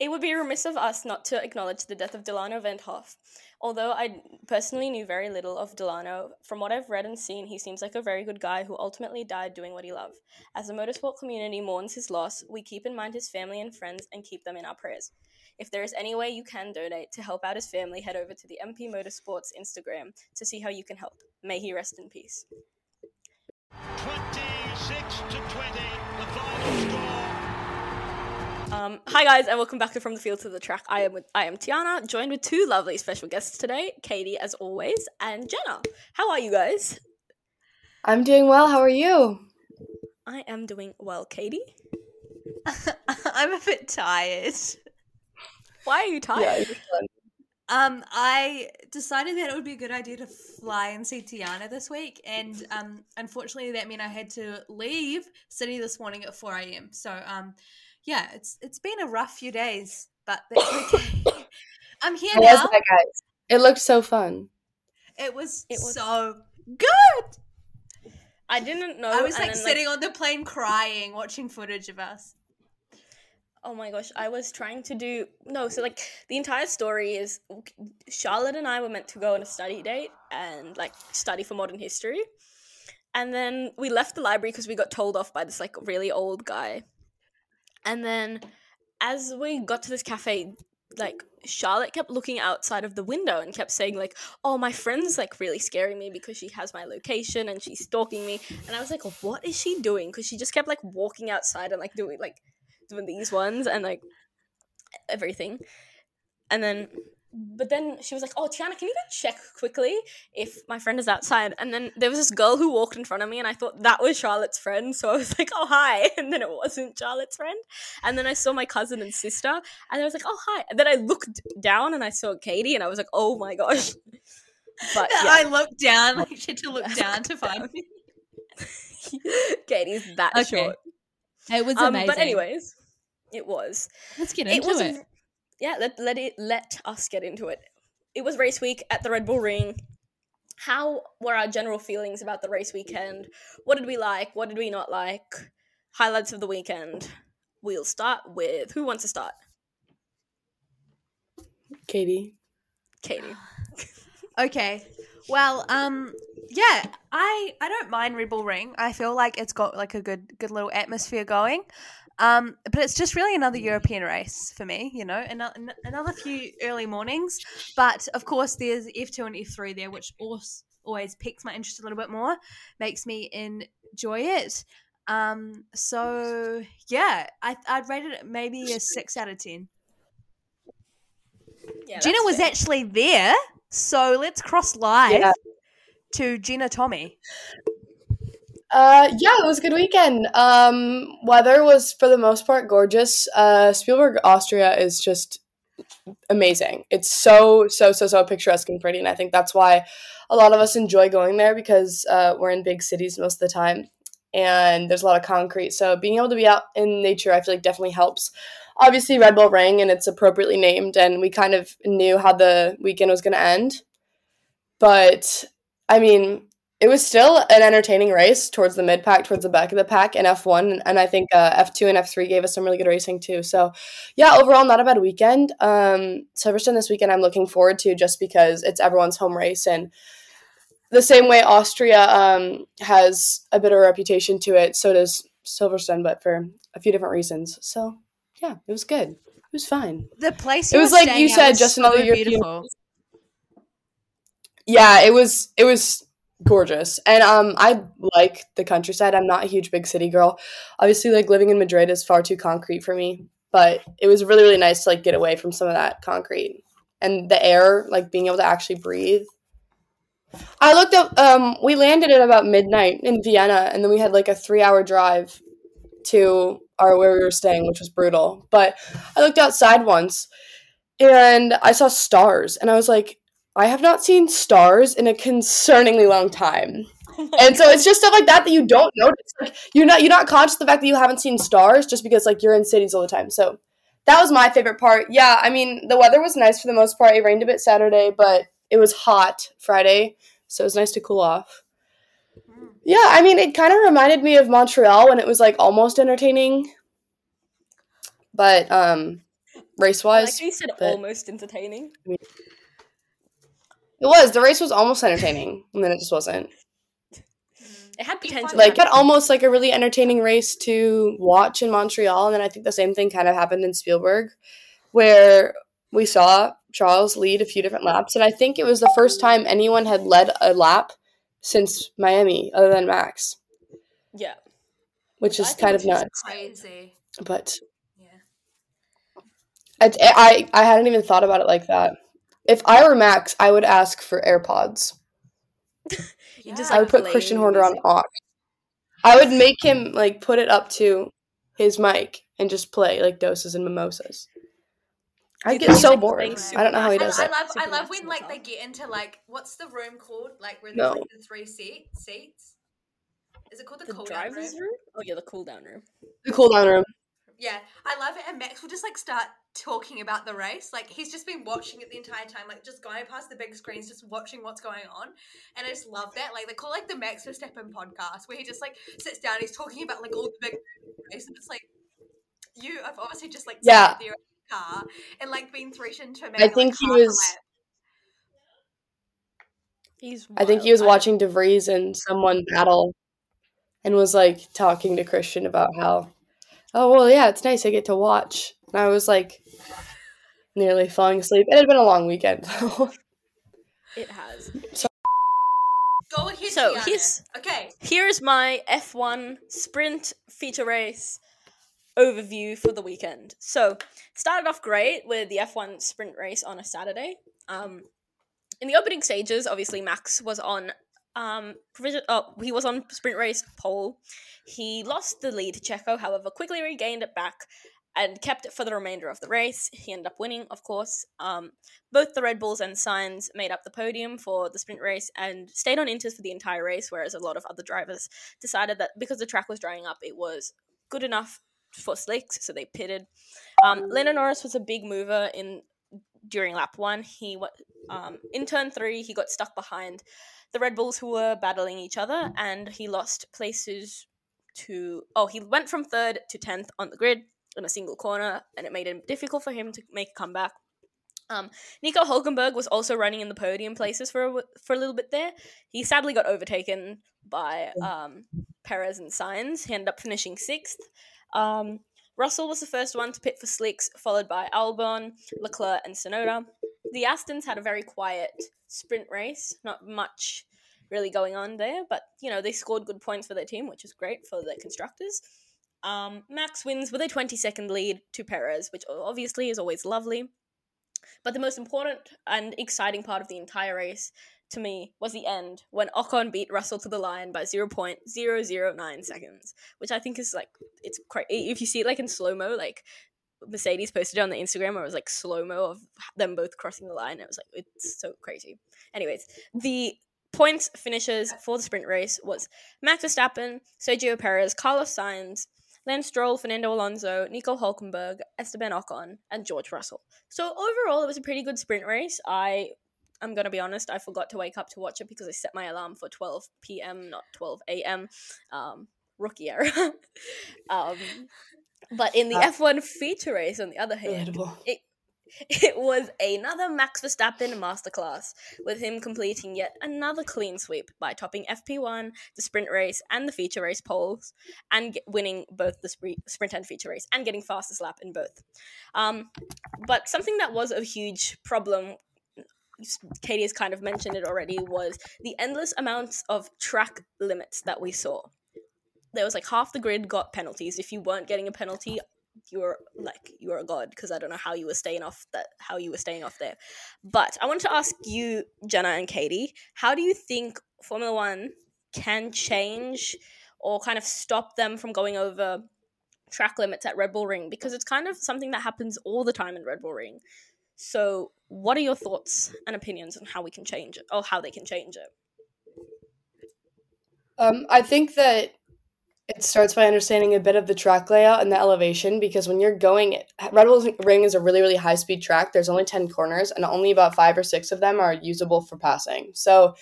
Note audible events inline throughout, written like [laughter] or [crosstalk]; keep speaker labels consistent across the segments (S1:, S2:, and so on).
S1: It would be remiss of us not to acknowledge the death of Dilano Van Hoff. Although I personally knew very little of Dilano, from what I've read and seen, he seems like a very good guy who ultimately died doing what he loved. As the motorsport community mourns his loss, we keep in mind his family and friends and keep them in our prayers. If there is any way you can donate to help out his family, head over to the MP Motorsports Instagram to see how you can help. May he rest in peace.
S2: 26 to 20, the final score.
S1: Um, hi guys, and welcome back to From the Field to the Track. I am with I am Tiana, joined with two lovely special guests today, Katie as always, and Jenna. How are you guys?
S3: I'm doing well. How are you?
S1: I am doing well, Katie. [laughs]
S4: I'm a bit tired.
S1: Why are you tired?
S4: Um, I decided that it would be a good idea to fly and see Tiana this week, and um, unfortunately, that meant I had to leave Sydney this morning at four a.m. So, um, yeah, it's it's been a rough few days, but that's [coughs] okay. [laughs] I'm here
S3: How
S4: now.
S3: was that, guys? It looked so fun.
S4: It was
S1: It was-
S4: so good.
S1: I didn't know.
S4: I was like
S1: then,
S4: sitting on the plane crying, watching footage of us.
S1: Oh my gosh, I was trying to do no, so like the entire story is Charlotte and I were meant to go on a study date and like study for modern history. And then we left the library because we got told off by this like really old guy. And then as we got to this cafe, like Charlotte kept looking outside of the window and kept saying like, "Oh, my friend's like really scaring me because she has my location and she's stalking me." And I was like, "What is she doing?" Because she just kept like walking outside and like doing like doing these ones and like everything. And then, but then she was like, "Oh, Tiana, can you go check quickly if [laughs] my friend is outside?" And then there was this girl who walked in front of me, and I thought that was Charlotte's friend. So I was like, "Oh, hi!" [laughs] And then it wasn't Charlotte's friend. And then I saw my cousin and sister, and I was like, "Oh, hi!" And then I looked down and I saw Katie, and I was like, "Oh my gosh!" [laughs] But yeah,
S4: I looked down, like she had to look down to find me.
S1: Katie's that
S4: Okay.
S1: short.
S4: It was
S1: Um,
S4: amazing.
S1: but anyways, it was.
S4: let's get
S1: it
S4: into
S1: was
S4: it.
S1: A- yeah let, let it let us get into it it was race week at the red bull ring how were our general feelings about the race weekend what did we like what did we not like highlights of the weekend we'll start with who wants to start
S3: Katie.
S1: katie [sighs]
S4: Okay. Well, um, yeah, I I don't mind Red Bull Ring. I feel like it's got like a good good little atmosphere going. Um, but it's just really another European race for me, you know, another, another few early mornings. But of course, there's F two and F three there, which always always piques my interest a little bit more, makes me enjoy it. Um, so yeah, I I'd rate it maybe a six out of ten.
S1: yeah, Jenna
S4: was
S1: fair.
S4: actually there, so let's cross live
S3: Yeah.
S4: to Jenna Thome.
S3: Uh, yeah, it was a good weekend. Um, weather was for the most part gorgeous. Uh, Spielberg, Austria is just amazing. It's so so so so picturesque and pretty, and I think that's why a lot of us enjoy going there because uh, we're in big cities most of the time, and there's a lot of concrete. So being able to be out in nature, I feel like definitely helps. Obviously, Red Bull Ring, and it's appropriately named, and we kind of knew how the weekend was going to end. But I mean, it was still an entertaining race towards the mid pack, towards the back of the pack in F1. And I think uh, F2 and F3 gave us some really good racing too. So, yeah, overall, not a bad weekend. Um, Silverstone this weekend, I'm looking forward to just because it's everyone's home race. And the same way Austria um, has a bit of a reputation to it, so does Silverstone, but for a few different reasons. So, yeah, it was good. It was fine.
S4: The place
S3: It was like you said, just another European
S4: beautiful.
S3: yeah it was it was gorgeous. And um i like the countryside. I'm not a huge big city girl. Obviously like living in madrid is far too concrete for me but it was really really nice to like get away from some of that concrete. And the air like being able to actually breathe. I looked up um we landed at about midnight in vienna and then we had like a three hour drive to our where we were staying which was brutal. But i looked outside once and i saw stars and i was like I have not seen stars in a concerningly long time. and so it's just stuff like that that you don't notice. Like you're not you're not conscious of the fact that you haven't seen stars just because like you're in cities all the time. So that was my favorite part. Yeah, I mean the weather was nice for the most part. It rained a bit Saturday, but it was hot Friday, so it was nice to cool off. Yeah, I mean it kind of reminded me of Montreal when it was like almost entertaining. But um race
S1: I like
S3: wise.
S1: you said
S3: but-
S1: almost entertaining.
S3: It was. The race was almost entertaining, and then it just wasn't.
S1: It had potential.
S3: Like,
S1: but-
S3: had almost like a really entertaining race to watch in Montreal, and then I think the same thing kind of happened in Spielberg, where we saw Charles lead a few different laps, and I think it was the first time anyone had led a lap since Miami, other than Max,
S1: yeah.
S3: which
S1: I
S3: is kind of nuts.
S4: Crazy.
S3: But
S4: Yeah.
S3: I, I I hadn't even thought about it like that. If I were Max, I would ask for AirPods. [laughs]
S1: You just,
S3: I would put Christian Horner on
S1: music.
S3: aux. I would make him like put it up to his mic and just play like doses and mimosas. I get so
S1: he's
S3: bored. I don't know how he
S4: I,
S3: does
S4: I
S3: it.
S4: love I love when like they get into like what's the room called? Like where
S3: No.
S4: like the three seat seats. Is it called the,
S1: The
S4: cool down room?
S1: room? Oh yeah, the cool down room.
S3: The cool down room.
S4: Yeah, I love it. And Max will just like start talking about the race. Like he's just been watching it the entire time, like just going past the big screens, just watching what's going on. And I just love that. Like they call like the Max Verstappen podcast, where he just like sits down, he's talking about like all the big races. And it's like you have obviously just like
S3: Yeah.
S4: sat there in the car and like been threatened to
S3: I think he was-
S1: He's.
S3: I think he was watching de Vries and someone battle and was like talking to Christian about how, oh, well, yeah, it's nice I get to watch. And I was like nearly falling asleep. It had been a long weekend. [laughs] though.
S1: It has.
S4: Go ahead,
S1: So,
S4: Tiana.
S1: he's-
S4: okay.
S1: Here's my F1 sprint feature race overview for the weekend. So, started off great with the F1 sprint race on a Saturday. Um, in the opening stages, obviously Max was on um. Oh, he was on sprint race pole. He lost the lead to Checo, however, quickly regained it back and kept it for the remainder of the race. He ended up winning, of course. Um, both the Red Bulls and Sainz made up the podium for the sprint race and stayed on inters for the entire race, whereas a lot of other drivers decided that because the track was drying up, it was good enough for slicks, so they pitted. Um, Norris was a big mover in during lap one. He um, in turn three he got stuck behind the Red Bulls who were battling each other, and he lost places to. Oh, he went from third to tenth on the grid in a single corner, and it made it difficult for him to make a comeback. Um, Nico Hulkenberg was also running in the podium places for a, for a little bit there. He sadly got overtaken by um, Perez and Sainz. He ended up finishing sixth. Um, Russell was the first one to pit for slicks, followed by Albon, Leclerc, and Tsunoda. The Astons had a very quiet sprint race, not much really going on there, but you know they scored good points for their team, which is great for their constructors. Um, Max wins with a 20 second lead to Perez, which obviously is always lovely. But the most important and exciting part of the entire race to me was the end when Ocon beat Russell to the line by 0.009 seconds, which I think is like it's crazy. If you see it like in slow mo, like Mercedes posted on the Instagram where it was like slow mo of them both crossing the line. It was like it's so crazy. Anyways, the points finishers for the sprint race was Max Verstappen, Sergio Perez, Carlos Sainz, Lance Stroll, Fernando Alonso, Nico Hulkenberg, Esteban Ocon, and George Russell. So overall, it was a pretty good sprint race. I I'm gonna be honest, I forgot to wake up to watch it because I set my alarm for 12 p.m., not 12 a.m. Um, rookie error. [laughs] um, but in the
S3: Uh,
S1: F1 feature race, on the other hand,
S3: Relatable. [laughs]
S1: it was another Max Verstappen masterclass, with him completing yet another clean sweep by topping FP1, the sprint race, and the feature race poles, and get, winning both the sprint, sprint and feature race, and getting fastest lap in both. Um, but something that was a huge problem. Katie has kind of mentioned it already. Was the endless amounts of track limits that we saw? There was like half the grid got penalties. If you weren't getting a penalty, you were like you were a god because I don't know how you were staying off that how you were staying off there. But I wanted to ask you, Jenna and Katie, how do you think Formula One can change or kind of stop them from going over track limits at Red Bull Ring? Because it's kind of something that happens all the time in Red Bull Ring. So, what are your thoughts and opinions on how we can change it, or how they can change it?
S3: Um, I think that it starts by understanding a bit of the track layout and the elevation because when you're going, Red Bull Ring is a really, really high speed track. There's only 10 corners and only about five or six of them are usable for passing. So,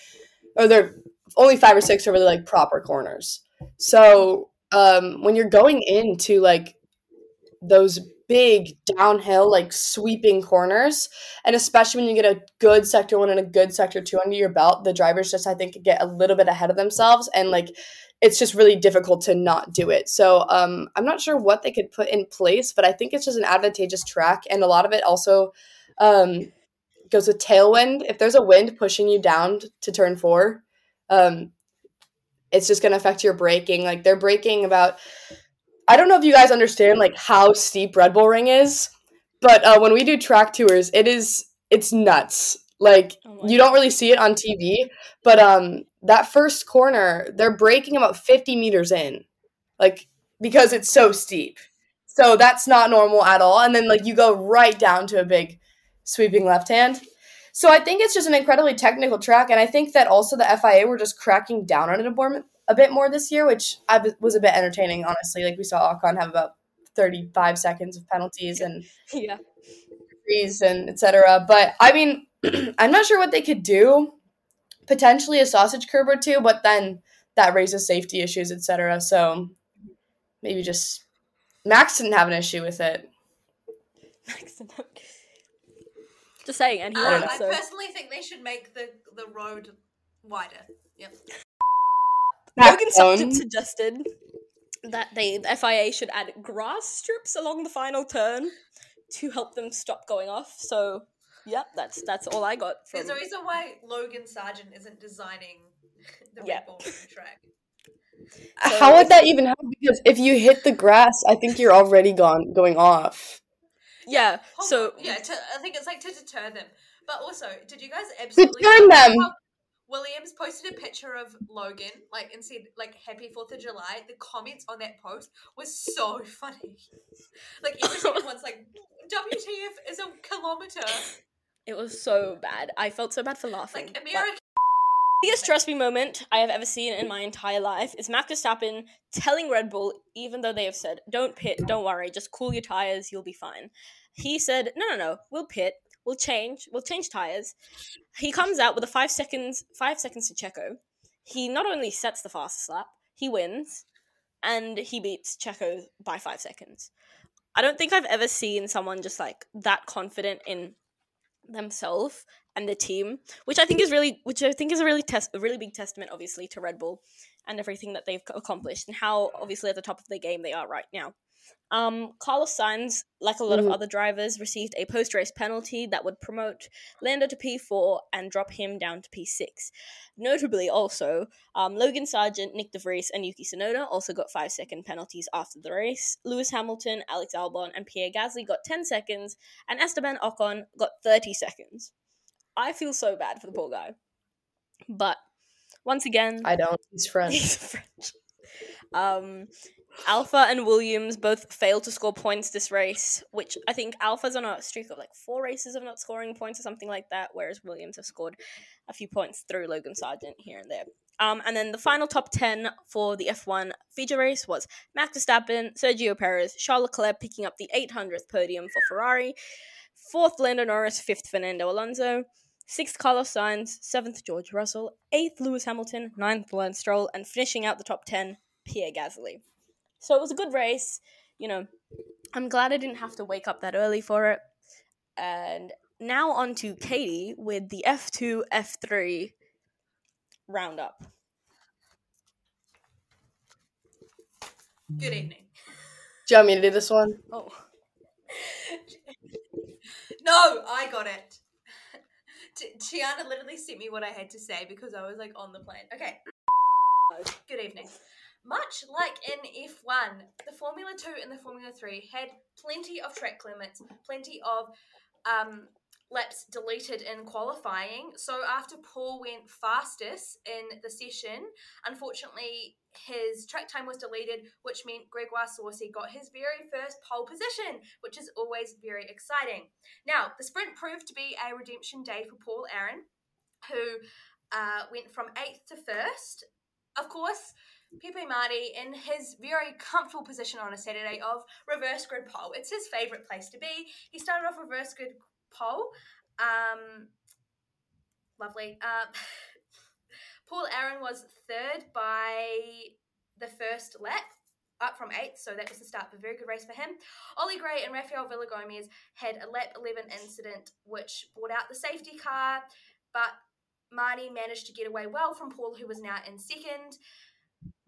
S3: or they're only five or six are really like proper corners. So, um, when you're going into like those big downhill, like sweeping corners. And especially when you get a good sector one and a good sector two under your belt, the drivers just, I think, get a little bit ahead of themselves. And like, it's just really difficult to not do it. So um, I'm not sure what they could put in place, but I think it's just an advantageous track. And a lot of it also um, goes with tailwind. If there's a wind pushing you down to turn four, um, it's just going to affect your braking. Like they're braking about I don't know if you guys understand like how steep Red Bull Ring is, but uh, when we do track tours, it is it's nuts. Like
S1: Oh
S3: you don't really see it on TV, but um that first corner, they're braking about 50 meters in. Like because it's so steep. So that's not normal at all and then like you go right down to a big sweeping left hand. So I think it's just an incredibly technical track and I think that also the FIA were just cracking down on it a more a bit more this year, which I b- was a bit entertaining, honestly. Like we saw Ocon have about 35 seconds of penalties and [laughs]
S1: Yeah.
S3: freeze and etc. But I mean, [clears throat] I'm not sure what they could do. Potentially a sausage curb or two, but then that raises safety issues, etc. So maybe just Max didn't have an issue with it. Max didn't.
S1: Just saying, and he
S3: I don't
S1: won.
S4: I
S1: So
S4: personally think they should make the the road wider. Yep.
S1: Logan
S3: Max
S1: Sargent suggested that they the FIA should add grass strips along the final turn to help them stop going off. So, yep, that's that's all I got from.
S4: There's a reason why Logan Sargent isn't designing the
S1: Yeah.
S4: Red Bull Ring track.
S1: Uh, so
S3: How would that even happen? Because if you hit the grass, I think you're already gone going off.
S1: Yeah. So
S4: yeah, to, I think it's like to deter them. But also, did you guys absolutely
S3: Deter them!
S4: how Williams posted a picture of Logan, like and said like "Happy Fourth of July." The comments on that post was so [laughs] funny. Like every single one's like, [laughs] "WTF is a kilometer."
S1: it was so bad. I felt so bad for laughing.
S4: Like America.
S1: biggest trust me moment I have ever seen in my entire life is Max Verstappen telling Red Bull, even though they have said, "Don't pit, don't worry, just cool your tires, you'll be fine." He said, "No, no, no, we'll pit, we'll change, we'll change tires." He comes out with a five seconds, five seconds to Checo. He not only sets the fastest lap, he wins, and he beats Checo by five seconds. I don't think I've ever seen someone just like that confident in themselves and the team, which I think is really, which I think is a really test, a really big testament, obviously, to Red Bull and everything that they've accomplished and how obviously at the top of their game they are right now. Um, Carlos Sainz, like a lot
S3: Mhm.
S1: of other drivers, received a post-race penalty that would promote Lando to P4 and drop him down to P6. Notably, also, um, Logan Sargent, Nyck de Vries, and Yuki Tsunoda also got five-second penalties after the race. Lewis Hamilton, Alex Albon, and Pierre Gasly got 10 seconds, and Esteban Ocon got 30 seconds. I feel so bad for the poor guy. But once again,
S3: I don't. He's French. [laughs]
S1: he's French. Um, Alpha and Williams both failed to score points this race, which I think Alpha's on a streak of like four races of not scoring points or something like that, whereas Williams have scored a few points through Logan Sargent here and there. Um, and then the final top 10 for the F1 feature race was Max Verstappen, Sergio Perez, Charles Leclerc picking up the 800th podium for Ferrari, fourth Lando Norris, fifth Fernando Alonso, sixth Carlos Sainz, seventh George Russell, eighth Lewis Hamilton, ninth Lance Stroll, and finishing out the top 10, Pierre Gasly. So it was a good race. You know, I'm glad I didn't have to wake up that early for it. And now on to Katie with the F2, F3 roundup.
S4: Good evening.
S3: Do you want me to do this one?
S1: Oh,
S4: No, I got it. T- Tiana literally sent me what I had to say because I was like on the plane. Okay. Good evening. Much like in F1, the Formula 2 and the Formula 3 had plenty of track limits, plenty of um, laps deleted in qualifying. So after Paul went fastest in the session, unfortunately his track time was deleted, which meant Gregoire Saucy got his very first pole position, which is always very exciting. Now, the sprint proved to be a redemption day for Paul Aron, who uh, went from eighth to first. Of course, Pepe Marti in his very comfortable position on a Saturday of reverse grid pole. It's his favourite place to be. He started off reverse grid pole. Um, lovely. Uh, [laughs] Paul Aron was third by the first lap.
S5: up from eighth, so that was the start of a very good race for him. Ollie Gray and Rafael Villagomez had a lap 11 incident which brought out the safety car, but Marty managed to get away well from Paul, who was now in second.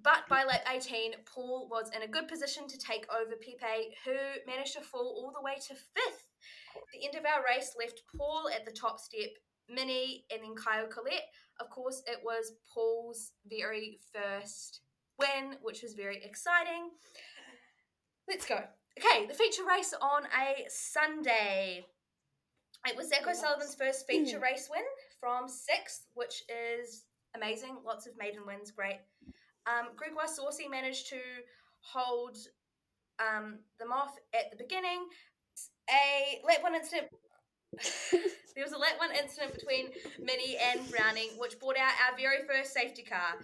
S5: But by lap 18, Paul was in a good position to take over Pepe, who managed to fall all the way to fifth. The end of our race left Paul at the top step, Minnie, and then Caio Collet. Of course, it was Paul's very first win, which was very exciting. Let's go. Okay, the feature race on a Sunday. It was Zach O'Sullivan's first feature [clears throat] race win from sixth, which is amazing. Lots of maiden wins, great. Um, Gregoire Saucy managed to hold um, them off at the beginning. A lap one incident. [laughs] there was a lap one incident between Minnie and Browning, which brought out our very first safety car.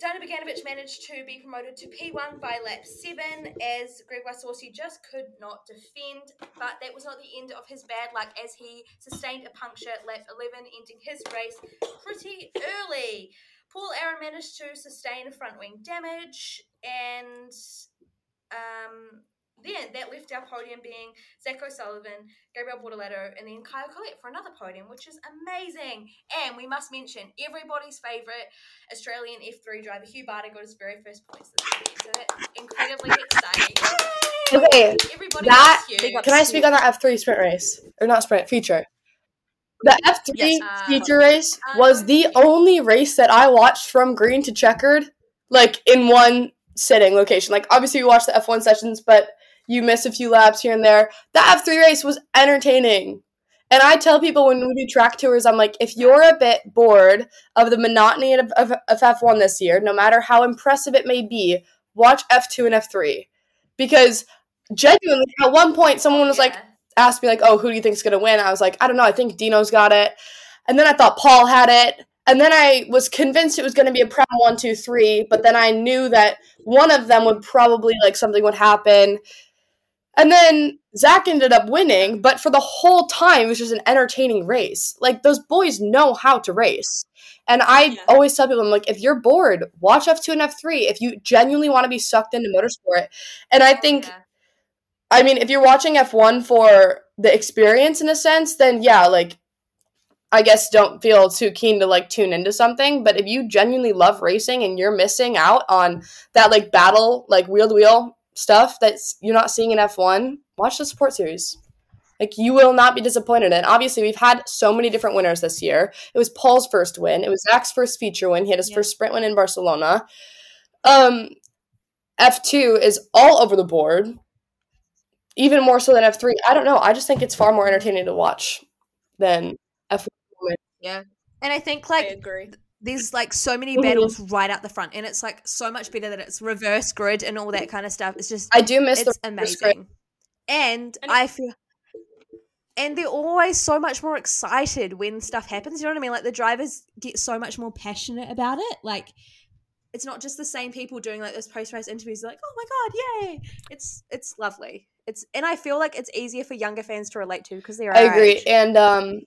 S5: Dino Beganovic managed to be promoted to P1 by lap 7 as Gregoire Saucy just could not defend, but that was not the end of his bad luck as he sustained a puncture at lap 11, ending his race pretty early. Paul Aron managed to sustain a front wing damage, and um, then that left our podium being Zach O'Sullivan, Gabriel Bortoleto, and then Caio Collet for another podium, which is amazing. And we must mention everybody's favourite Australian F3 driver, Hugh Barter, got his very first points this week. So that's incredibly exciting.
S3: Okay,
S5: Everybody
S3: that- Can I speak on that F three sprint race or not sprint feature? The F three
S5: Yes.
S3: feature race was
S5: Um,
S3: the only race that I watched from green to checkered, like in one sitting location. Like obviously you watch the F one sessions, but you miss a few laps here and there. The F three race was entertaining. And I tell people when we do track tours, I'm like, if you're a bit bored of the monotony of, of, of F1 this year, no matter how impressive it may be, watch F2 and F3. Because genuinely, at one point, someone was like,
S5: Yeah.
S3: Asked me like, "Oh, who do you think's gonna win?" I was like, "I don't know. I think Dino's got it." And then I thought Paul had it, and then I was convinced it was gonna be a prem one, two, three. But then I knew that one of them would probably like something would happen. And then Zach ended up winning, but for the whole time, it was just an entertaining race. Like those boys know how to race. And I
S1: Yeah.
S3: always tell people, I'm like, if you're bored, watch F2 and F3 if you genuinely want to be sucked into motorsport. And I think
S5: Yeah.
S3: I mean, if you're watching F1 for the experience in a sense, then yeah, like I guess don't feel too keen to like tune into something, but if you genuinely love racing and you're missing out on that like battle, like wheel to wheel stuff that's you're not seeing in F1, watch the support series. Like you will not be disappointed. And obviously, we've had so many different winners this year. It was Paul's first win. It was Zach's first feature win. He had his
S4: Yeah.
S3: first sprint win in Barcelona. Um, F2 is all over the board even more so than F3. I don't know. I just think it's far more entertaining to watch than F1.
S4: Yeah. And I think
S1: I
S4: like
S1: agree.
S4: there's like so many battles right out the front, and it's like so much better that it's reverse grid and all that kind of stuff. It's just
S3: I do miss
S4: it's
S3: the
S4: amazing,
S3: script.
S4: and
S1: And-
S4: I feel. And they're always so much more excited when stuff happens. You know what I mean? Like the drivers get so much more passionate about it. Like it's not just the same people doing like those post race interviews. Like, oh my god, yay! It's it's lovely. It's and I feel like it's easier for younger fans to relate to because they're.
S3: I agree.
S4: age.
S3: And um,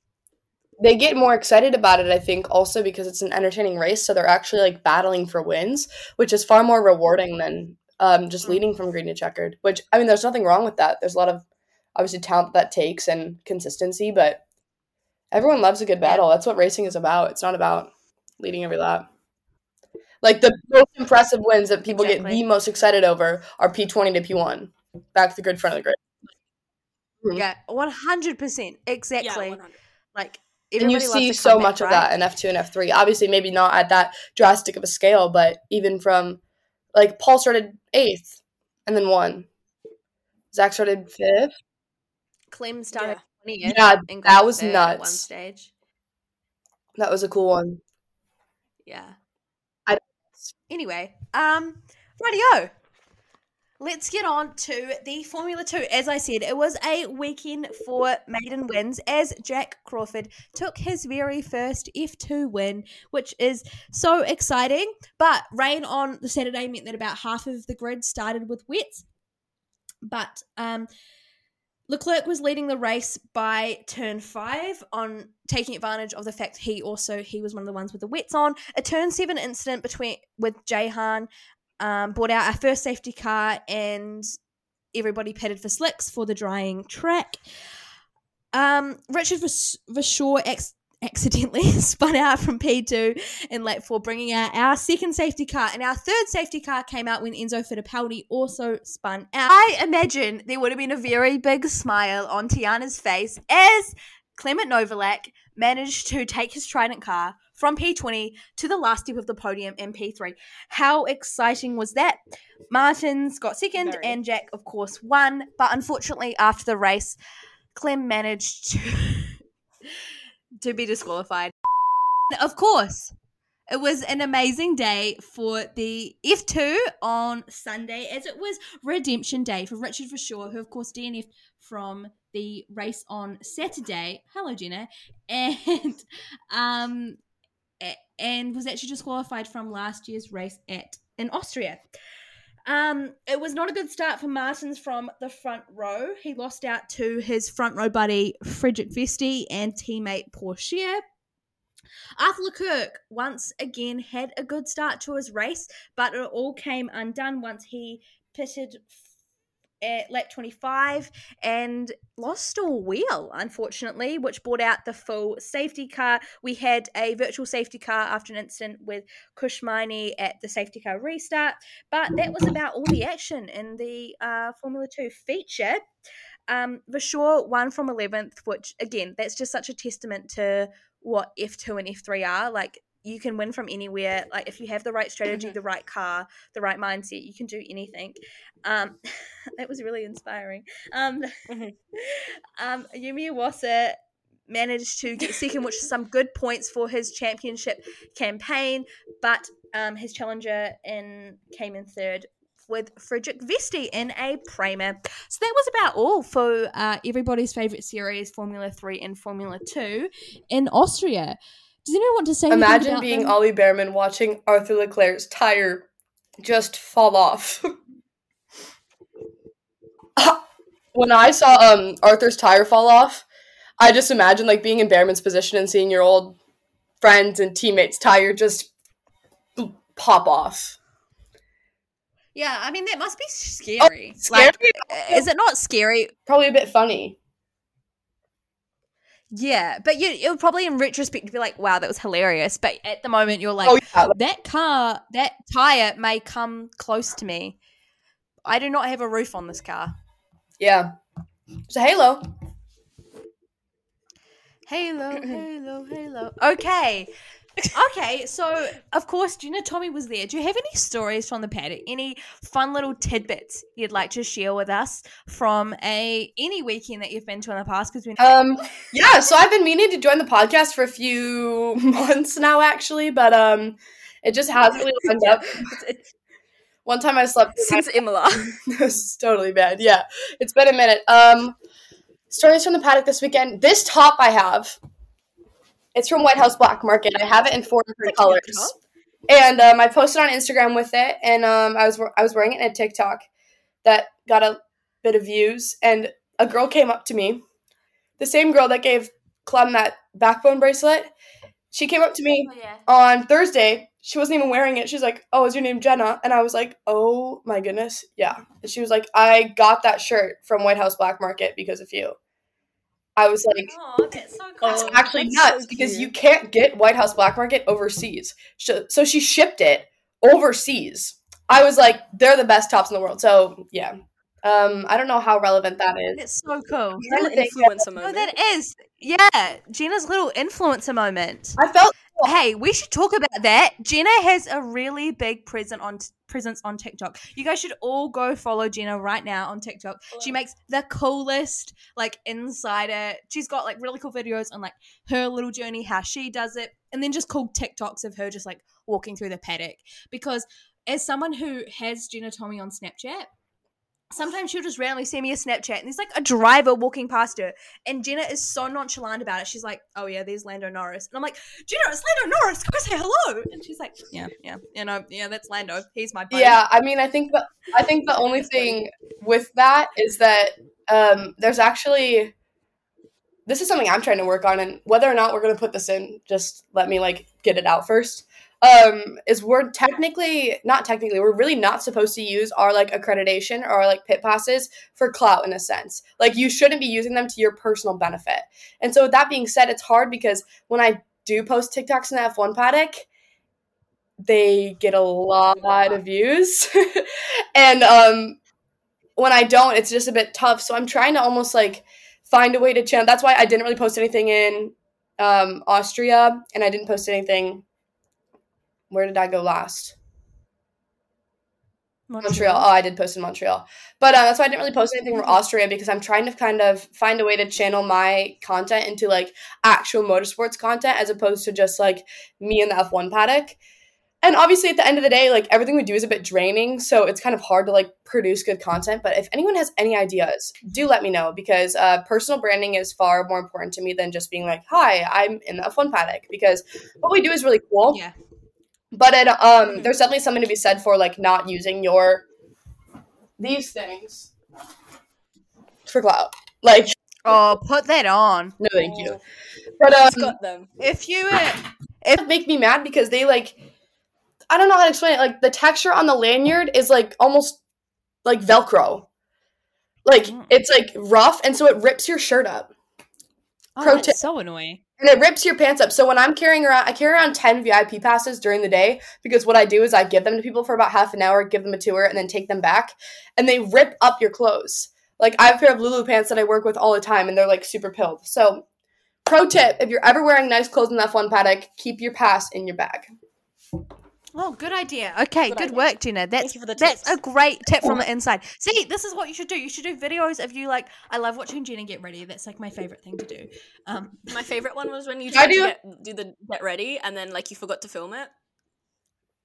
S3: they get more excited about it, I think, also because it's an entertaining race. So they're actually like battling for wins, which is far more rewarding than um, just leading from green to checkered. Which, I mean, there's nothing wrong with that. There's a lot of obviously talent that takes and consistency, but everyone loves a good battle. That's what racing is about. It's not about leading every lap. Like the most impressive wins that people get the most excited over are P20 to P1. Back to the grid, front of the grid. Mhm.
S4: Yeah, one hundred percent,
S1: Yeah,
S4: exactly.
S1: 100.
S4: like
S3: and you see so
S4: comeback,
S3: much of that in F2 and F3. Obviously, maybe not at that drastic of a scale, but even from like Paul started eighth and then won. Zach started fifth.
S4: Clem started
S1: Yeah.
S4: twentieth.
S3: Yeah, that was
S4: third at one
S3: nuts.
S4: stage.
S3: That was a cool one.
S4: Yeah. Anyway, um, rightio. Let's get on to the Formula Two. As I said, it was a weekend for maiden wins as Jack Crawford took his very first F2 win, which is so exciting. But rain on the Saturday meant that about half of the grid started with wets. But um, Leclerc was leading the race by turn five on taking advantage of the fact he also he was one of the ones with the wets on. A turn seven incident between with Jehan um, brought out our first safety car, and everybody pitted for slicks for the drying track. Um, Richard Verschoor ex- accidentally [laughs] spun out from P2 in lap four, bringing out our second safety car. And our third safety car came out when Enzo Fittipaldi also spun out. I imagine there would have been a very big smile on Tiana's face as Clement Novalak managed to take his Trident car from P20 to the last step of the podium in P3. How exciting was that? Martins got second,
S1: Very.
S4: and Jack, of course, won. But unfortunately, after the race, Clem managed to to be disqualified. Of course, it was an amazing day for the F2 on Sunday, as it was redemption day for Richard Verschoor, who, of course, DNF from the race on Saturday. Hello, Jenna. And [laughs] um, and was actually disqualified from last year's race at in Austria. Um, it was not a good start for Martins from the front row. He lost out to his front row buddy Frederik Vesti and teammate Pourchaire. Arthur Leclerc once again had a good start to his race, but it all came undone once he pitted at lap 25 and lost a wheel, unfortunately, which brought out the full safety car. We had a virtual safety car after an incident with Kush Maini at the safety car restart, but that was about all the action in the uh, Formula 2 feature. Um, Verschoor won from 11th, which again, that's just such a testament to what F2 and F3 are. Like, you can win from anywhere. Like, if you have the right strategy, the right car, the right mindset, you can do anything. Um, [laughs] that was really inspiring. Um,
S1: Mhm. [laughs]
S4: um, Yumi Iwasa managed to get second, which is some good points for his championship campaign, but um, his challenger in came in third with Frederik Vesti in a Prema. So that was about all for uh, everybody's favourite series, Formula 3 and Formula 2 in Austria. Does anyone want to say
S3: Imagine
S4: about
S3: being
S4: them?
S3: Ollie Bearman watching Arthur Leclerc's tire just fall off. [laughs] when I saw um Arthur's tire fall off, I just imagined like being in Bearman's position and seeing your old friends and teammates' tire just pop off.
S4: Yeah, I mean, that must be scary.
S3: Scary?
S4: Like, is it not scary?
S3: Probably a bit funny.
S4: Yeah, but you, it would probably in retrospect be like, wow, that was hilarious. But at the moment, you're like,
S3: oh yeah,
S4: that car, that tire may come close to me. I do not have a roof on this car.
S3: yeah. It's a halo.
S4: Halo, [clears throat] halo, halo. Okay. Okay, so of course Jenna Thome was there. Do you have any stories from the paddock? Any fun little tidbits you'd like to share with us from a any weekend that you've been to in the past? Because we [laughs]
S3: Um, yeah, so I've been meaning to join the podcast for a few [laughs] months now, actually, but um, it just hasn't really [laughs] lined up. One time I slept.
S1: Since Imola.
S3: this is totally bad. Yeah, it's been a minute. Um, stories from the paddock this weekend. This top I have. It's from White House Black Market. I have it in four different
S1: That's a cute
S3: colors, and um, I posted on Instagram with it, and um, I was I was wearing it in a TikTok that got a bit of views, and a girl came up to me, the same girl that gave Clem that backbone bracelet. She came up to me
S5: Oh yeah.
S3: on Thursday. She wasn't even wearing it. She's like, "Oh, is your name Jenna?" And I was like, "Oh my goodness, yeah." And she was like, "I got that shirt from White House Black Market because of you." I was like,
S5: Oh, that's so cool.
S3: "It's actually
S1: that's so
S3: nuts because you can't get White House Black Market overseas." So, so she shipped it overseas. I was like, "They're the best tops in the world." So yeah, um, I don't know how relevant that is.
S4: It's so cool.
S1: Little
S3: to think,
S1: influencer
S4: No,
S1: moment.
S4: that is. Yeah, Jenna's little influencer moment.
S3: I felt
S4: Hey, we should talk about that. Jenna has a really big present on presence on TikTok. You guys should all go follow Jenna right now on TikTok. She makes the coolest like insider. She's got like really cool videos on like her little journey, how she does it, and then just cool TikToks of her just like walking through the paddock. Because as someone who has Jenna Thome on Snapchat, sometimes she'll just randomly send me a Snapchat and there's like a driver walking past her. And Jenna is so nonchalant about it. She's like, oh yeah, there's Lando Norris. And I'm like, Jenna, it's Lando Norris. Go say hello. And she's like, yeah, yeah, you know, yeah, that's Lando. He's my buddy.
S3: Yeah, I mean, I think the I think the only thing with that is that um, there's actually this is something I'm trying to work on, and whether or not we're gonna put this in, just let me like get it out first. Um, is we're technically not technically we're really not supposed to use our like accreditation or our like pit passes for clout in a sense. Like you shouldn't be using them to your personal benefit. And so with that being said, it's hard because when I do post TikToks in the F1 paddock, they get a lot of views. [laughs] and um when I don't, it's just a bit tough. So I'm trying to almost like find a way to channel. That's why I didn't really post anything in um, Austria, and I didn't post anything. Where did I go last? Montreal. Oh, I did post in Montreal, but uh, that's why I didn't really post anything from Austria because I'm trying to kind of find a way to channel my content into like actual motorsports content as opposed to just like me in the F1 paddock and obviously at the end of the day like everything we do is a bit draining so it's kind of hard to like produce good content but if anyone has any ideas do let me know because uh, personal branding is far more important to me than just being like hi i'm in the f1 paddock because what we do is really cool
S4: Yeah.
S3: But it, um there's definitely something to be said for like not using your these things for clout like
S4: Oh, put that on.
S3: no thank you but um
S1: got them.
S4: If you uh,
S3: it make me mad because they like I don't know how to explain it. Like the texture on the lanyard is like almost like Velcro. Like
S4: Mm.
S3: it's like rough and so it rips your shirt up.
S6: Oh,
S3: Pro
S6: that's
S3: tip.
S6: so annoying.
S3: And it rips your pants up. So when I'm carrying around I carry around 10 VIP passes during the day because what I do is I give them to people for about half an hour, give them a tour, and then take them back. And they rip up your clothes. Like I have a pair of Lulu pants that I work with all the time and they're like super pilled. So pro tip, if you're ever wearing nice clothes in the F1 paddock, keep your pass in your bag.
S4: Oh, good idea. Okay,
S1: Good
S4: good,
S1: idea.
S4: work, Jenna. That's
S1: you for the
S4: that's a great tip from the [laughs] inside. See, this is what you should do. You should do videos of you like. I love watching Jenna get ready. That's like my favorite thing to do. Um,
S1: My favorite one was when you [laughs]
S3: I
S1: tried to
S3: do-
S1: get, do the get ready and then like you forgot to film it.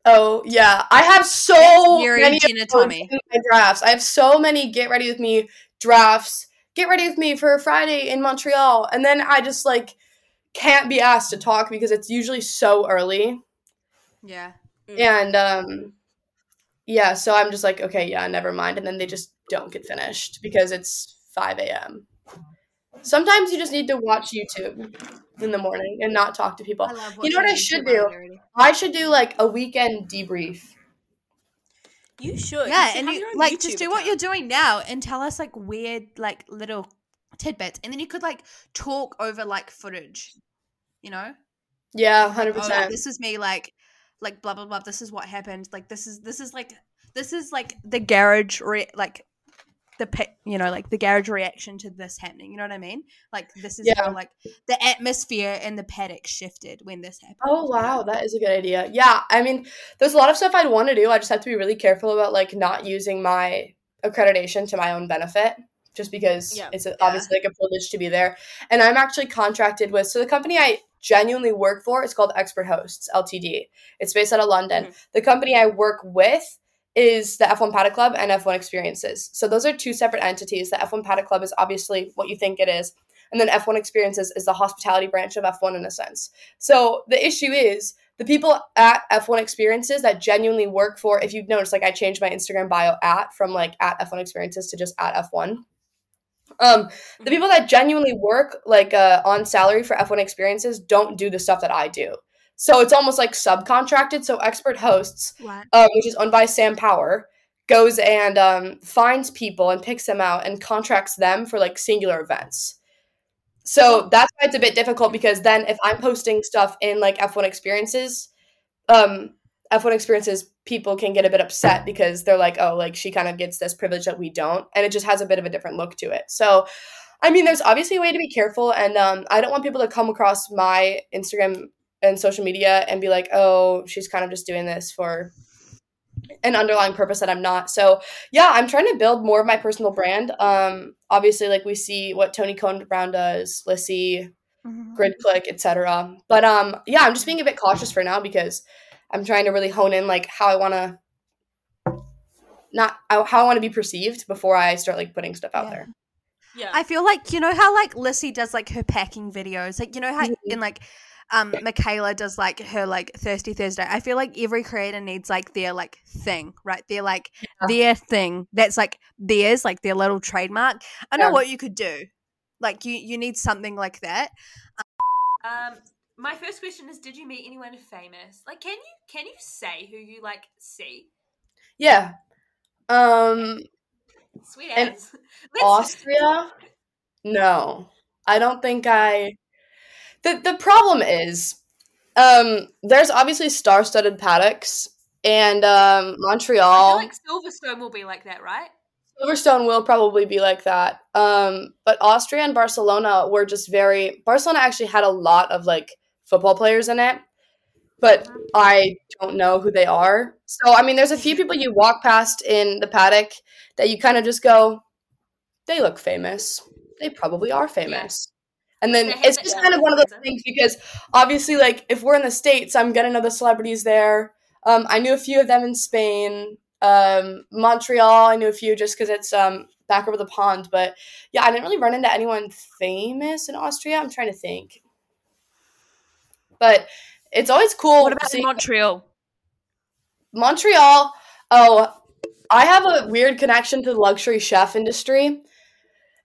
S3: Oh yeah, I have so
S4: That's very
S3: many of
S4: Jenna
S3: those
S4: Thome.
S3: in my drafts. I have so many get ready with me drafts. Get ready with me for Friday in Montreal, and then I just like can't be asked to talk because it's usually so early,
S4: yeah.
S1: Mm.
S3: and um, yeah. So I'm just like, okay, yeah, never mind, and then they just don't get finished because it's five a.m. Sometimes you just need to watch YouTube in the morning and not talk to people. You know what I should do? I should do like a weekend debrief.
S1: You should. You
S4: Yeah,
S1: should
S4: and you like
S1: YouTube
S4: just do what
S1: account.
S4: you're doing now and tell us like weird like little tidbits, and then you could like talk over like footage. You know.
S3: Yeah,
S4: Like,
S3: hundred
S4: oh,
S3: percent.
S4: this is me like like blah blah blah this is what happened like this is this is like this is like the garage re- like the pe- you know like the garage reaction to this happening you know what i mean like this is
S3: Yeah.
S4: how like the atmosphere in the paddock shifted when this happened
S3: Oh wow, that is a good idea. Yeah, I mean, there's a lot of stuff I'd want to do. I just have to be really careful about like not using my accreditation to my own benefit, just because
S1: Yeah.
S3: it's obviously like a privilege to be there. And I'm actually contracted with so the company I genuinely work for is called Expert Hosts Ltd. It's based out of London. Mm-hmm. The company I work with is the F1 Paddock Club and F1 Experiences. So those are two separate entities. The F1 Paddock Club is obviously what you think it is, and then F1 Experiences is the hospitality branch of F1 in a sense. So the issue is the people at F1 Experiences that genuinely work for, if you've noticed, like I changed my Instagram bio at from like at F1 Experiences to just at F1. Um, the people that genuinely work like uh, on salary for F1 Experiences don't do the stuff that I do. So it's almost like subcontracted. So Expert Hosts um, which is owned by Sam Power, goes and um, finds people and picks them out and contracts them for like singular events. So that's why it's a bit difficult because then if I'm posting stuff in like F1 experiences, um, F1 experiences people can get a bit upset because they're like, oh, like she kind of gets this privilege that we don't, and it just has a bit of a different look to it. So, I mean, there's obviously a way to be careful, and um, I don't want people to come across my Instagram and social media and be like, oh, she's kind of just doing this for an underlying purpose that I'm not. So yeah, I'm trying to build more of my personal brand. Um, obviously, like we see what Toni Cowan-Brown does, Lissy,
S4: Mm-hmm.
S3: Grid Click, etc. But um, yeah, I'm just being a bit cautious for now because I'm trying to really hone in like how I want to not how I want to be perceived before I start like putting stuff out
S4: Yeah.
S3: there.
S1: Yeah.
S4: i feel like you know how like lissy does like her packing videos like you know how
S3: Mhm.
S4: in like um michaela does like her like thirsty thursday i feel like every creator needs like their like thing right their like their thing that's like theirs like their little trademark i know
S3: Yeah.
S4: what you could do like you you need something like that
S5: Um, my first question is: Did you meet anyone famous? Like, can you can you say who you like see?
S3: Yeah. Um,
S5: Sweet ass. [laughs]
S3: Austria? No. I don't think I The the problem is um there's obviously star-studded paddocks and um
S5: I
S3: Montreal
S5: feel like Silverstone will be like that, right?
S3: Silverstone will probably be like that. Um but Austria and Barcelona were just very Barcelona actually had a lot of like football players in it. But I don't know who they are. So I mean there's a few people you walk past in the paddock that you kind of just go they look famous. They probably are famous. And then it's just kind of one of those things because obviously like if we're in the states I'm gonna know the celebrities there. Um I knew a few of them in Spain. Um Montreal I knew a few just because it's um back over the pond. But yeah, I didn't really run into anyone famous in Austria. I'm trying to think. But it's always cool.
S4: What about
S3: seeing-
S4: Montreal?
S3: Montreal. Oh, I have a weird connection to the luxury chef industry.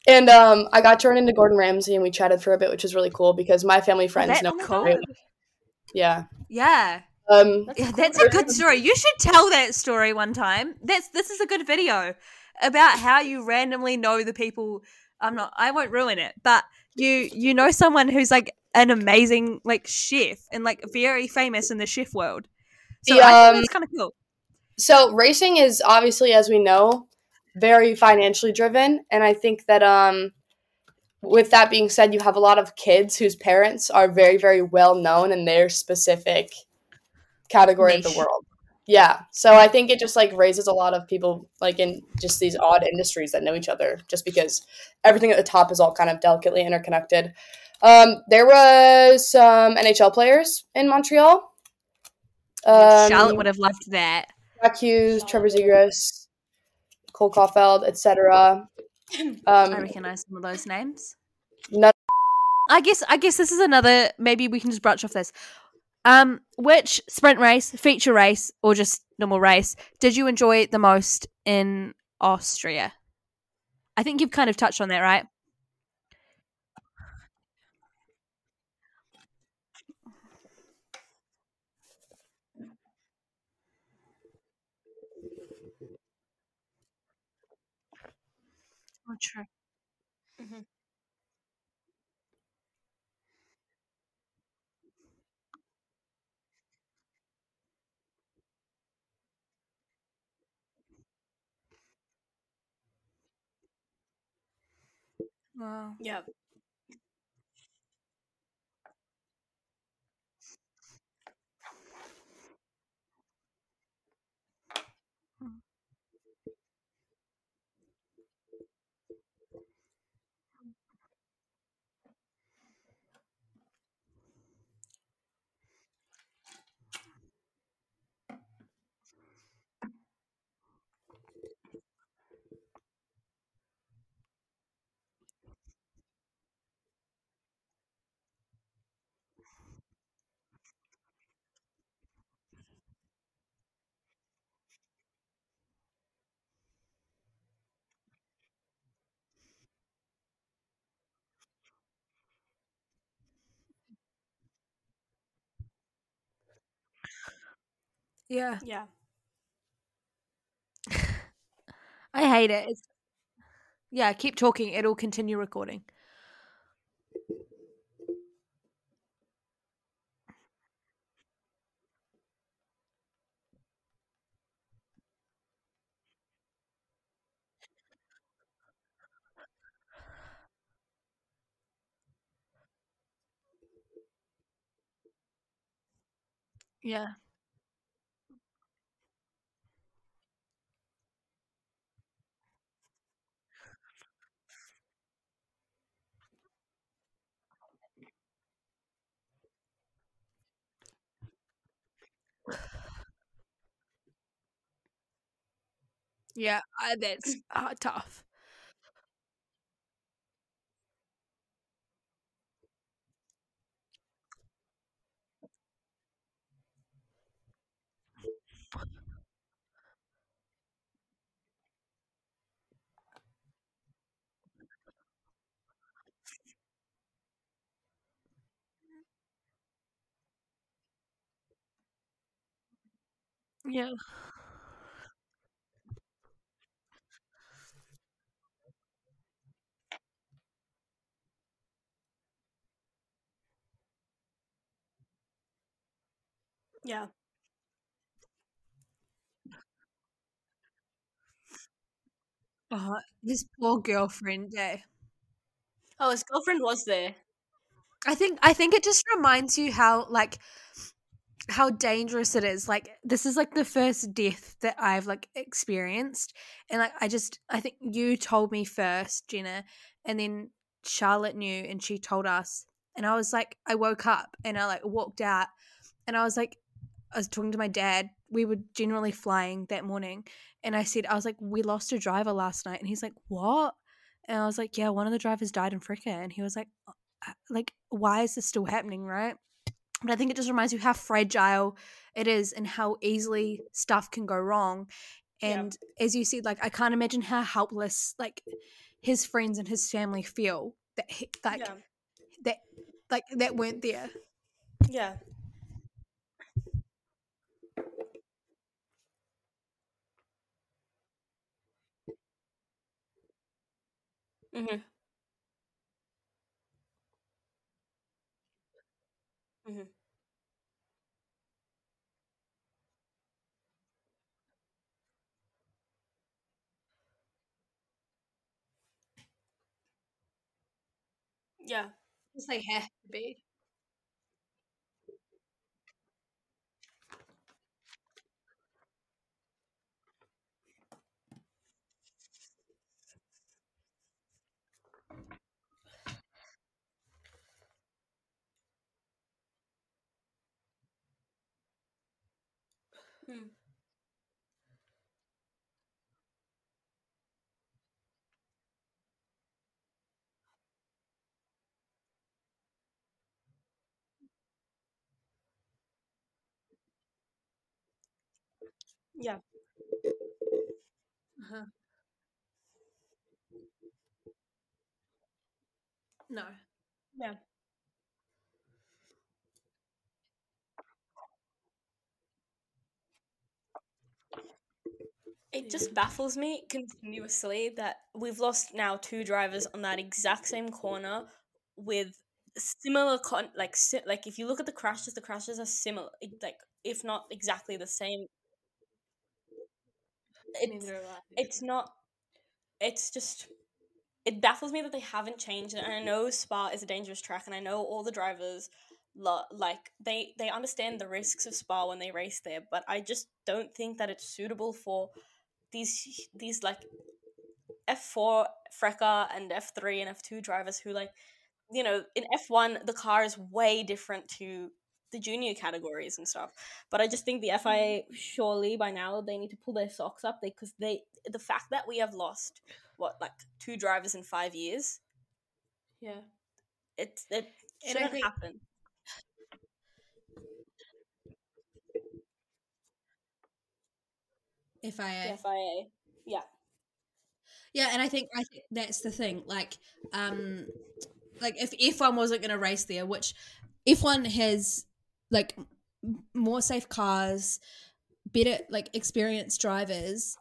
S3: And um, I got turned into Gordon Ramsay and we chatted for a bit, which is really cool because my family friends
S4: that's
S3: know.
S4: cool.
S3: Yeah.
S4: Yeah.
S3: Um,
S4: Yeah, that's a good story. You should tell that story one time. That's this is a good video about how you randomly know the people. I'm not. I won't ruin it, but you you know someone who's like an amazing like chef and like very famous in the chef world. So
S3: The,
S4: I
S3: um,
S4: think that's kind of cool.
S3: so racing is obviously, as we know, very financially driven, and I think that um, with that being said, you have a lot of kids whose parents are very, very well known in their specific category of the world. Yeah, so I think it just like raises a lot of people like in just these odd industries that know each other, just because everything at the top is all kind of delicately interconnected. Um, there was some NHL players in Montreal. Um,
S4: Charlotte would have loved that.
S3: Jack Hughes, Trevor Zegras, Cole Caufield, etc.
S4: I
S3: Um,
S4: recognize some of those names.
S3: none-
S4: I guess I guess this is another maybe we can just brush off this. Um, which sprint race, feature race, or just normal race did you enjoy the most in Austria? I think you've kind of touched on that, right? True.
S1: Mhm.
S4: Wow.
S1: Yeah.
S4: Yeah.
S1: Yeah. [laughs]
S4: I hate it. It's... Yeah, keep talking. It'll continue recording. Yeah. Yeah, that's uh, tough. Yeah.
S1: Yeah.
S4: Oh, this poor girlfriend. Eh?
S1: Oh, his girlfriend was there.
S4: I think I think it just reminds you how like how dangerous it is. Like this is like the first death that I've like experienced, and like I just I think you told me first, Jenna, and then Charlotte knew, and she told us, and I was like, I woke up and I like walked out, and I was like, I was talking to my dad. We were generally flying that morning, and I said, I was like, we lost a driver last night, and he's like, what? And I was like, yeah, one of the drivers died in FRECA, and he was like, "Uh, like, why is this still happening, right? But I think it just reminds you how fragile it is and how easily stuff can go wrong.
S1: Yeah.
S4: And as you said, like I can't imagine how helpless like his friends and his family feel that he, like
S1: yeah.
S4: that like that weren't there.
S1: Yeah. Mhm. Mhm. Yeah.
S4: Because they have to be.
S1: Mm. Yeah.
S4: Uh-huh. No.
S1: Yeah. It just baffles me continuously that we've lost now two drivers on that exact same corner with similar con like si- like if you look at the crashes, the crashes are similar, like if not exactly the same. It's
S4: Neither do I.
S1: it's not. It's just it baffles me that they haven't changed it. And I know Spa is a dangerous track, and I know all the drivers lo- like they they understand the risks of Spa when they race there, but I just don't think that it's suitable for these these like F four FRECA and F three and F two drivers who like you know in F one the car is way different to the junior categories and stuff. But I just think the FIA mm-hmm. surely by now they need to pull their socks up because they the fact that we have lost what like two drivers in five years
S4: Yeah.
S1: it it shouldn't
S4: think-
S1: happen.
S6: FIA.
S1: FIA, yeah,
S6: Yeah, and I think I think that's the thing. Like, um, like if F one wasn't going to race there, which F one has like more safe cars, better like experienced drivers,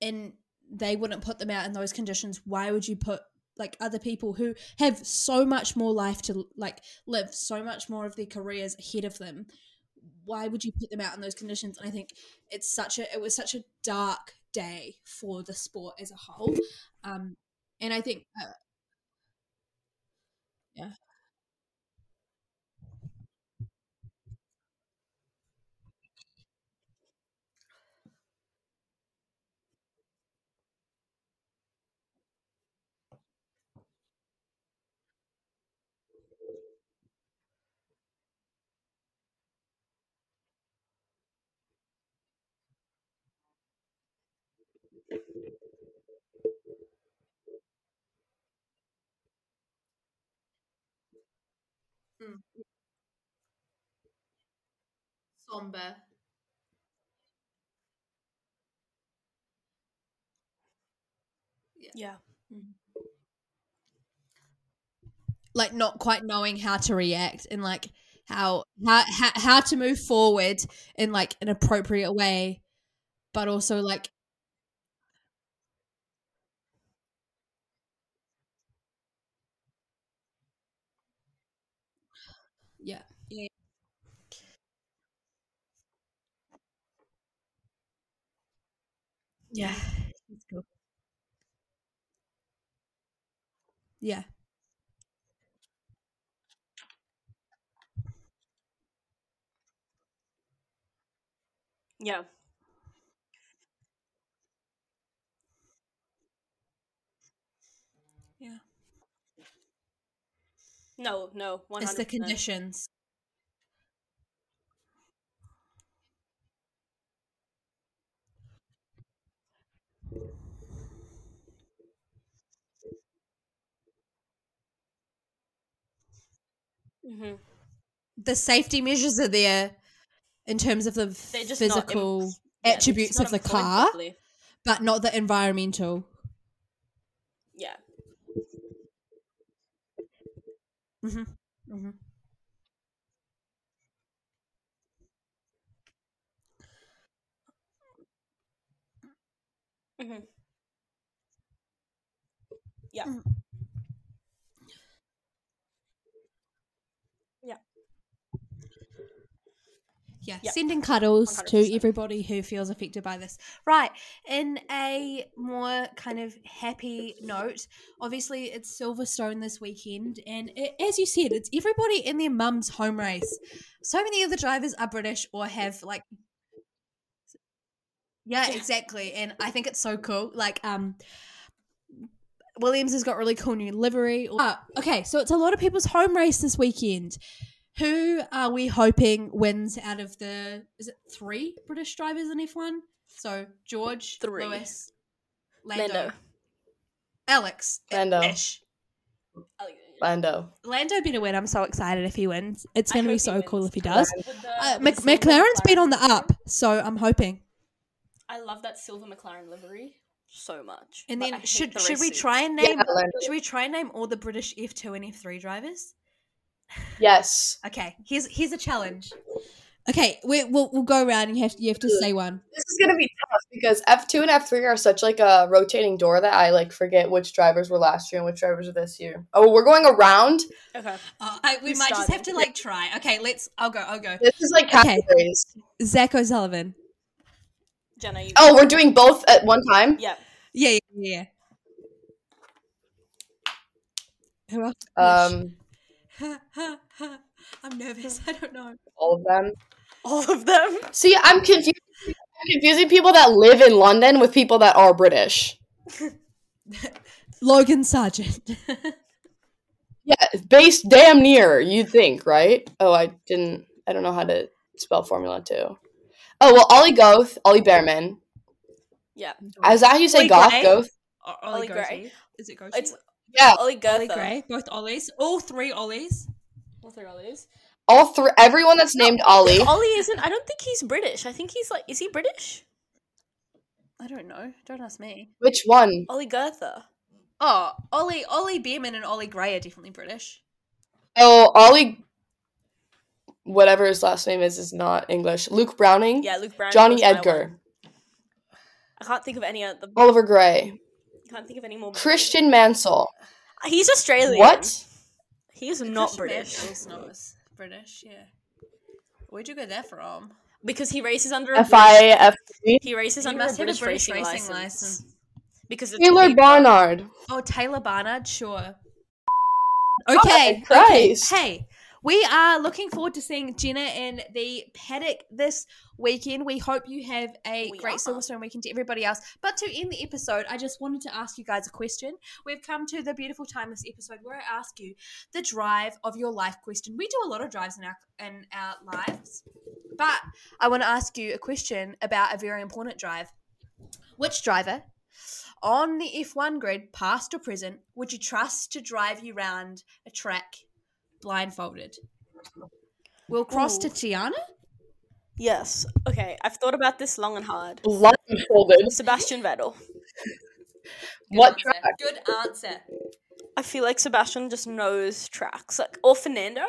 S6: and they wouldn't put them out in those conditions. Why would you put like other people who have so much more life to like live, so much more of their careers ahead of them? Why would you put them out in those conditions? And I think it's such a it was such a dark day for the sport as a whole. Um, and I think, uh, yeah, Mm.
S4: Somber.
S1: yeah, mm.
S6: like not quite knowing how to react and like
S4: how how how, how to move forward in like an appropriate way, but also like yeah yeah
S3: Yeah.
S4: that's cool. Yeah.
S1: Yeah.
S4: Yeah.
S1: No, no, one
S4: It's
S1: hundred.
S4: the conditions.
S1: Hmm
S4: The safety measures are there in terms of the
S1: They're not im-
S4: physical
S1: yeah,
S4: attributes of the car,
S1: properly.
S4: but not the environmental.
S1: Yeah.
S4: hmm hmm
S1: hmm Yeah.
S4: Mm.
S1: Yeah.
S4: Yeah,
S1: Yep.
S4: sending cuddles to
S1: 100%.
S4: everybody who feels affected by this.
S7: Right. In a more kind of happy note,
S4: Obviously, it's Silverstone this weekend, and it, as you said, it's everybody in their mum's home race. So many of the drivers are British or have like, yeah, exactly, and I think it's so cool. Like, um, Williams has got really cool new livery. Uh, okay, so it's a lot of people's home race this weekend. Who are we hoping wins out of the? Is it three British drivers in F one? So George,
S1: Three.
S4: Lewis, Lando,
S1: Lando.
S4: Alex,
S3: Lando.
S4: Ish.
S3: Lando.
S4: Lando better win. I'm so excited if he wins. It's going to be so cool if he does. Uh, Mc-
S1: the
S4: McLaren's been on the up, so I'm hoping.
S1: I love that silver McLaren livery so much.
S4: And
S1: but
S4: then should
S1: the
S4: should we try and name
S3: Lando.
S4: should we try and name all the British F2 and F3 drivers?
S3: Yes.
S4: Okay, here's here's a challenge. Okay, we, we'll we'll go around and you have to, you have to say one.
S3: This is gonna be tough because F two and F three are such like a rotating door that I like forget which drivers were last year and which drivers are this year. Oh, we're going around.
S1: Okay.
S4: Uh, I, we
S1: Who's
S4: might just have to like try. Okay, let's. I'll go. I'll go.
S3: This is like
S4: Okay.
S3: categories.
S4: Zach O'Sullivan.
S1: Jenna, you.
S3: Oh, we're doing both at one time.
S1: Yeah.
S4: Yeah, yeah, yeah. Who else?
S3: Um, [laughs]
S4: I'm nervous. I don't know.
S3: all of them.
S1: All of them.
S3: See, I'm confused. I'm confusing people that live in London with people that are British. [laughs]
S4: Logan Sargeant. [laughs]
S3: Yeah, based damn near. You'd think, right? Oh, I didn't. I don't know how to spell Formula Two. Oh well, Ollie Goth, Ollie Bearman.
S1: Yeah.
S3: Is that how you say
S4: Ollie
S3: Goth?
S4: Gray?
S3: Goth?
S1: Ollie Gray.
S4: Is it Goatee?
S1: It's
S3: Yeah,
S1: Ollie
S4: Ollie Gray. Both Ollies. All three Ollies.
S1: All three Ollies.
S3: all three. Everyone that's named Ollie.
S1: Ollie isn't. I don't think he's British. I think he's like. Is he British?
S4: I don't know. Don't ask me.
S3: Which one?
S1: Ollie Goethe.
S4: Oh, Ollie Ollie Bearman and Ollie Gray are definitely British.
S3: Oh, Ollie. Whatever his last name is is not English. Luke Browning.
S1: Yeah, Luke Brown. Jonny
S3: Edgar.
S1: I can't think of any other.
S3: Oliver Gray.
S1: I can't think of any more.
S3: Christian Mansell.
S1: He's Australian.
S3: What?
S1: He's not
S4: Christian
S1: British
S4: Mansell's not British. Yeah. Where'd you get that from?
S1: because he races under a
S3: F I F
S1: British, he races
S4: He
S1: under a
S4: must have a
S1: British,
S4: British
S1: racing,
S4: racing
S1: license.
S4: license.
S1: Because it's
S3: Taylor
S1: cheaper.
S3: Barnard.
S4: Oh, Taylor Barnard, sure.
S3: Oh,
S4: Okay, okay.
S3: Christ.
S4: Hey, we are looking forward to seeing Jenna in the paddock this weekend. We hope you have a
S1: We
S4: great
S1: are.
S4: Silverstone weekend to everybody else. But to end the episode, I just wanted to ask you guys a question. We've come to the beautiful time this episode where I ask you the drive of your life question. We do a lot of drives in our in our lives, but I want to ask you a question about a very important drive. Which driver on the F1 grid, past or present, would you trust to drive you round a track blindfolded? We'll cross to
S1: Ooh.
S4: Tiana.
S1: Yes. Okay. I've thought about this long and hard.
S3: Blindfolded.
S1: Sebastian Vettel.
S3: What
S4: answer.
S3: track?
S4: Good answer.
S1: I feel like Sebastian just knows tracks, like or Fernando.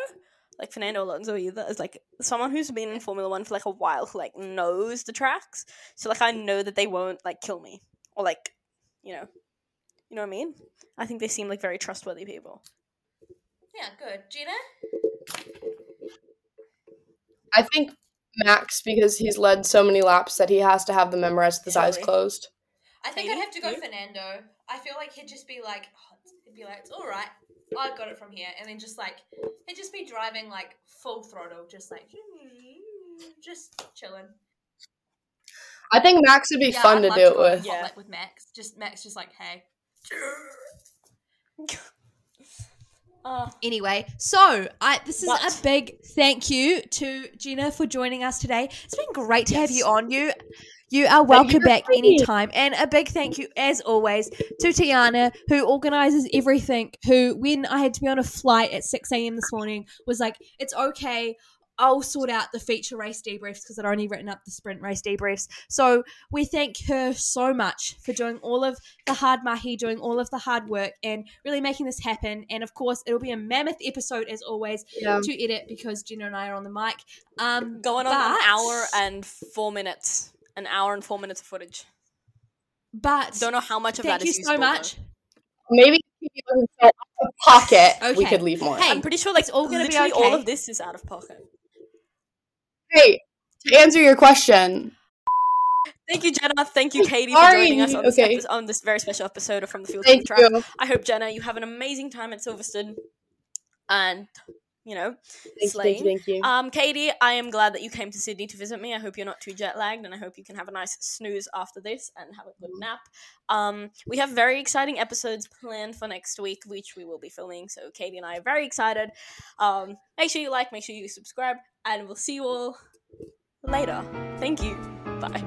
S1: like Fernando Alonso either. is like someone who's been in Formula One for like a while, who like knows the tracks. So like I know that they won't like kill me or like, you know, you know what I mean. I think they seem like very trustworthy people.
S8: Yeah, good. Jenna?
S3: I think Max because he's led so many laps that he has to have them memorized with his eyes closed.
S8: I think I'd have to go Fernando. I feel like he'd just be like, oh, he'd be like, it's all right. I got it from here, and then just like he'd just be driving like full throttle, just like just chilling.
S3: I think Max would be
S8: Yeah,
S3: fun
S8: I'd
S3: to
S8: love
S3: do it
S8: go on a
S3: with.
S1: Yeah.
S8: potluck with Max. Just Max, just like, hey. [laughs]
S1: Uh,
S4: Anyway, so I this is
S1: But-
S4: a big thank you to Jenna for joining us today. It's been great to have you on. You you are welcome back anytime. And a big thank you as always to Tiana who organizes everything, who when I had to be on a flight at 6 a.m. this morning was like, It's okay. I'll sort out the feature race debriefs because I'd only written up the sprint race debriefs. So we thank her so much for doing all of the hard mahi, doing all of the hard work, and really making this happen. And of course, it'll be a mammoth episode as always
S3: Yeah.
S4: to edit because Jenna and I are on the mic. Um,
S1: going on an hour and four minutes. An hour and four minutes of footage.
S4: but
S1: Don't know how much of
S4: thank
S1: that
S4: you so
S1: useful,
S4: much.
S1: though.
S3: Maybe if he wasn't so out of pocket, we could leave more.
S4: Hey,
S1: I'm pretty sure like
S4: it's all gonna be
S1: literally all of this is out of pocket.
S3: Hey, to answer your question,
S1: Thank you, Jenna. Thank you, Katie, for joining us on this,
S3: okay.
S1: epi- on this very special episode of From the Field to the
S3: thank
S1: Track.
S3: you.
S1: I hope, Jenna, you have an amazing time at Silverstone. And, you know,
S3: Thank you, thank you, thank you.
S1: Um, Katie, I am glad that you came to Sydney to visit me. I hope you're not too jet lagged, and I hope you can have a nice snooze after this and have a good nap. Um, we have very exciting episodes planned for next week, which we will be filming. So Katie and I are very excited. Um, make sure you like, make sure you subscribe, and we'll see you all later. Thank you. Bye.